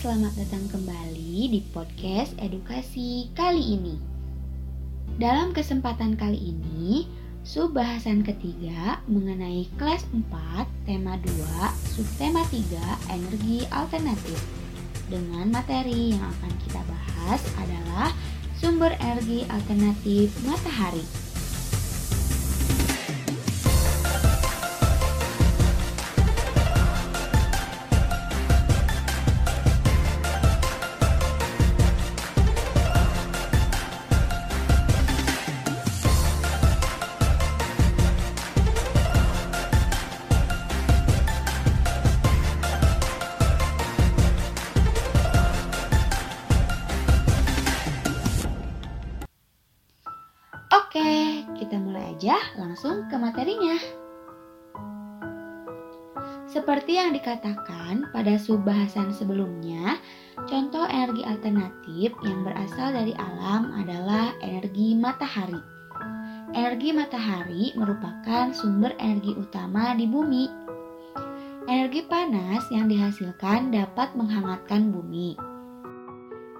selamat datang kembali di podcast edukasi kali ini. Dalam kesempatan kali ini, sub bahasan ketiga mengenai kelas 4, tema 2, subtema 3, energi alternatif. Dengan materi yang akan kita bahas adalah sumber energi alternatif matahari. Kita mulai aja langsung ke materinya. Seperti yang dikatakan pada subbahasan sebelumnya, contoh energi alternatif yang berasal dari alam adalah energi matahari. Energi matahari merupakan sumber energi utama di bumi. Energi panas yang dihasilkan dapat menghangatkan bumi.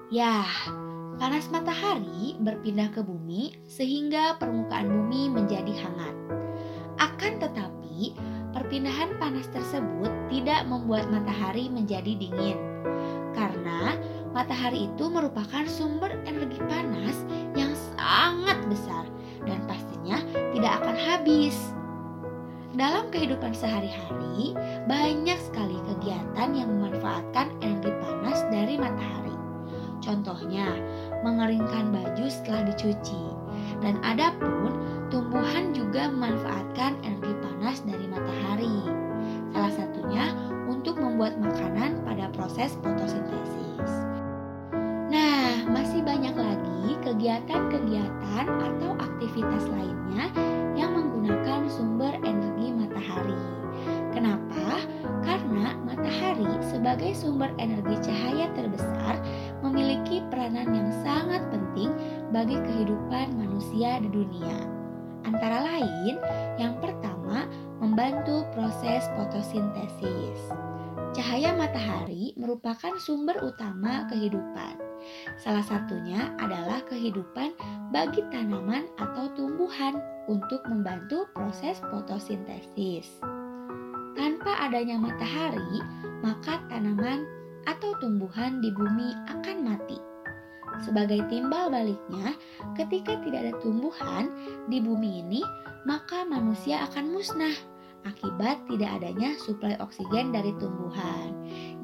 Yah, Panas matahari berpindah ke bumi sehingga permukaan bumi menjadi hangat. Akan tetapi, perpindahan panas tersebut tidak membuat matahari menjadi dingin. Karena matahari itu merupakan sumber energi panas yang sangat besar dan pastinya tidak akan habis. Dalam kehidupan sehari-hari, banyak sekali kegiatan yang memanfaatkan energi panas dari matahari. Contohnya, mengeringkan baju setelah dicuci. Dan adapun tumbuhan juga memanfaatkan energi panas dari matahari. Salah satunya untuk membuat makanan pada proses fotosintesis. Nah, masih banyak lagi kegiatan-kegiatan atau aktivitas lainnya yang menggunakan sumber energi matahari. Kenapa? Karena matahari sebagai sumber energi cahaya terbesar peranan yang sangat penting bagi kehidupan manusia di dunia. Antara lain, yang pertama, membantu proses fotosintesis. Cahaya matahari merupakan sumber utama kehidupan. Salah satunya adalah kehidupan bagi tanaman atau tumbuhan untuk membantu proses fotosintesis. Tanpa adanya matahari, maka tanaman atau tumbuhan di bumi akan mati. Sebagai timbal baliknya, ketika tidak ada tumbuhan di bumi ini, maka manusia akan musnah akibat tidak adanya suplai oksigen dari tumbuhan.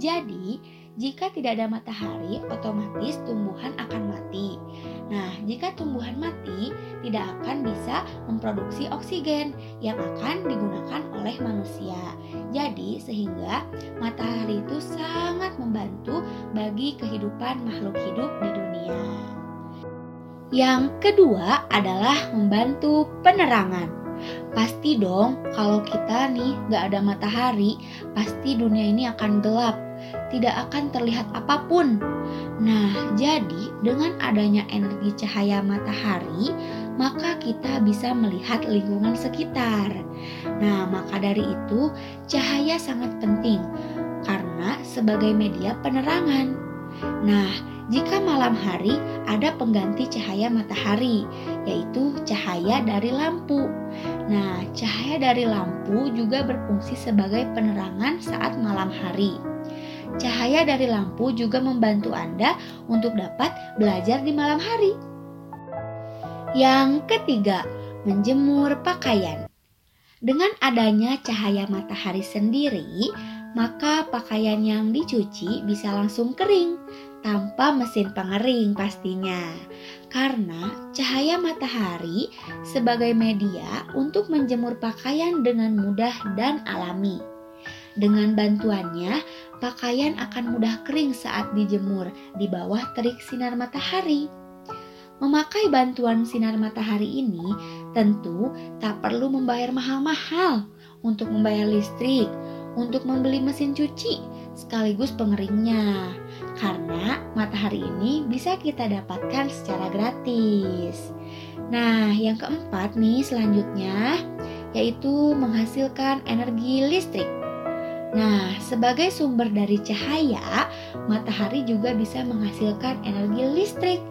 Jadi, jika tidak ada matahari, otomatis tumbuhan akan mati. Nah, jika tumbuhan mati, tidak akan bisa memproduksi oksigen yang akan digunakan oleh manusia. Jadi, sehingga matahari itu sangat membantu bagi kehidupan makhluk hidup di dunia. Yang kedua adalah membantu penerangan. Pasti dong, kalau kita nih gak ada matahari, pasti dunia ini akan gelap tidak akan terlihat apa pun. Nah, jadi dengan adanya energi cahaya matahari, maka kita bisa melihat lingkungan sekitar. Nah, maka dari itu, cahaya sangat penting karena sebagai media penerangan. Nah, jika malam hari ada pengganti cahaya matahari, yaitu cahaya dari lampu. Nah, cahaya dari lampu juga berfungsi sebagai penerangan saat malam hari. Cahaya dari lampu juga membantu Anda untuk dapat belajar di malam hari. Yang ketiga, menjemur pakaian. Dengan adanya cahaya matahari sendiri, maka pakaian yang dicuci bisa langsung kering tanpa mesin pengering pastinya. Karena cahaya matahari sebagai media untuk menjemur pakaian dengan mudah dan alami. Dengan bantuannya, pakaian akan mudah kering saat dijemur di bawah terik sinar matahari. Memakai bantuan sinar matahari ini tentu tak perlu membayar mahal-mahal untuk membayar listrik, untuk membeli mesin cuci, sekaligus pengeringnya. Karena matahari ini bisa kita dapatkan secara gratis. Nah, yang keempat nih selanjutnya yaitu menghasilkan energi listrik. Nah, sebagai sumber dari cahaya, matahari juga bisa menghasilkan energi listrik.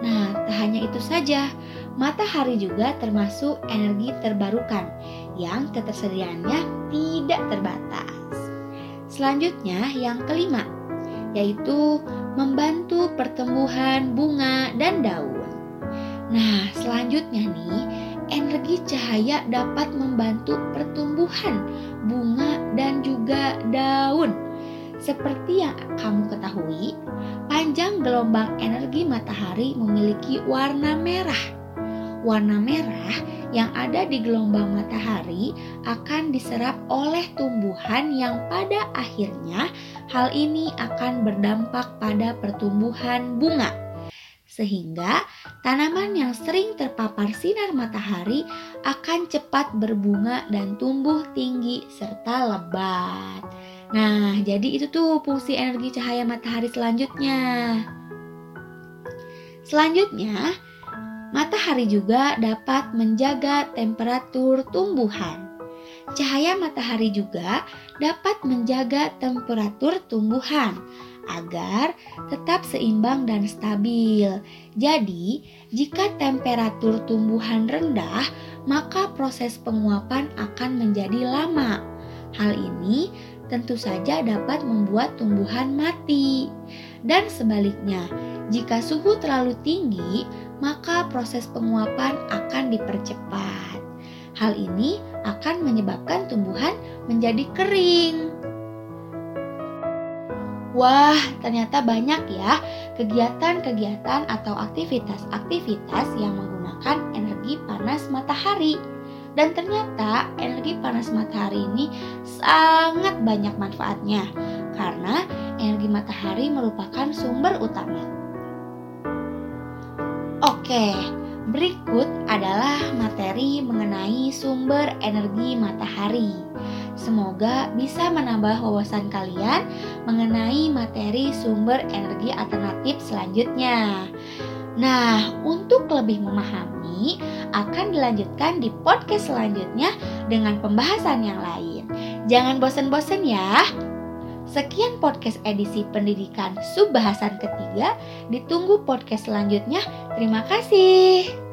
Nah, tak hanya itu saja, matahari juga termasuk energi terbarukan yang ketersediaannya tidak terbatas. Selanjutnya, yang kelima, yaitu membantu pertumbuhan bunga dan daun. Nah, selanjutnya nih, energi cahaya dapat membantu pertumbuhan bunga dan juga daun. Seperti yang kamu ketahui, panjang gelombang energi matahari memiliki warna merah. Warna merah yang ada di gelombang matahari akan diserap oleh tumbuhan yang pada akhirnya hal ini akan berdampak pada pertumbuhan bunga. Sehingga tanaman yang sering terpapar sinar matahari akan cepat berbunga dan tumbuh tinggi serta lebat. Nah, jadi itu tuh fungsi energi cahaya matahari selanjutnya. Selanjutnya, matahari juga dapat menjaga temperatur tumbuhan. Cahaya matahari juga dapat menjaga temperatur tumbuhan agar tetap seimbang dan stabil. Jadi, jika temperatur tumbuhan rendah, maka proses penguapan akan menjadi lama. Hal ini tentu saja dapat membuat tumbuhan mati. Dan sebaliknya, jika suhu terlalu tinggi, maka proses penguapan akan dipercepat. Hal ini akan menyebabkan tumbuhan menjadi kering. Wah, ternyata banyak ya kegiatan-kegiatan atau aktivitas-aktivitas yang menggunakan energi panas matahari. Dan ternyata energi panas matahari ini sangat banyak manfaatnya karena energi matahari merupakan sumber utama. Oke, berikut adalah materi mengenai sumber energi matahari. Semoga bisa menambah wawasan kalian mengenai materi sumber energi alternatif selanjutnya. Nah, untuk lebih memahami, akan dilanjutkan di podcast selanjutnya dengan pembahasan yang lain. Jangan bosan-bosan ya. Sekian podcast edisi pendidikan subbahasan ketiga. Ditunggu podcast selanjutnya. Terima kasih.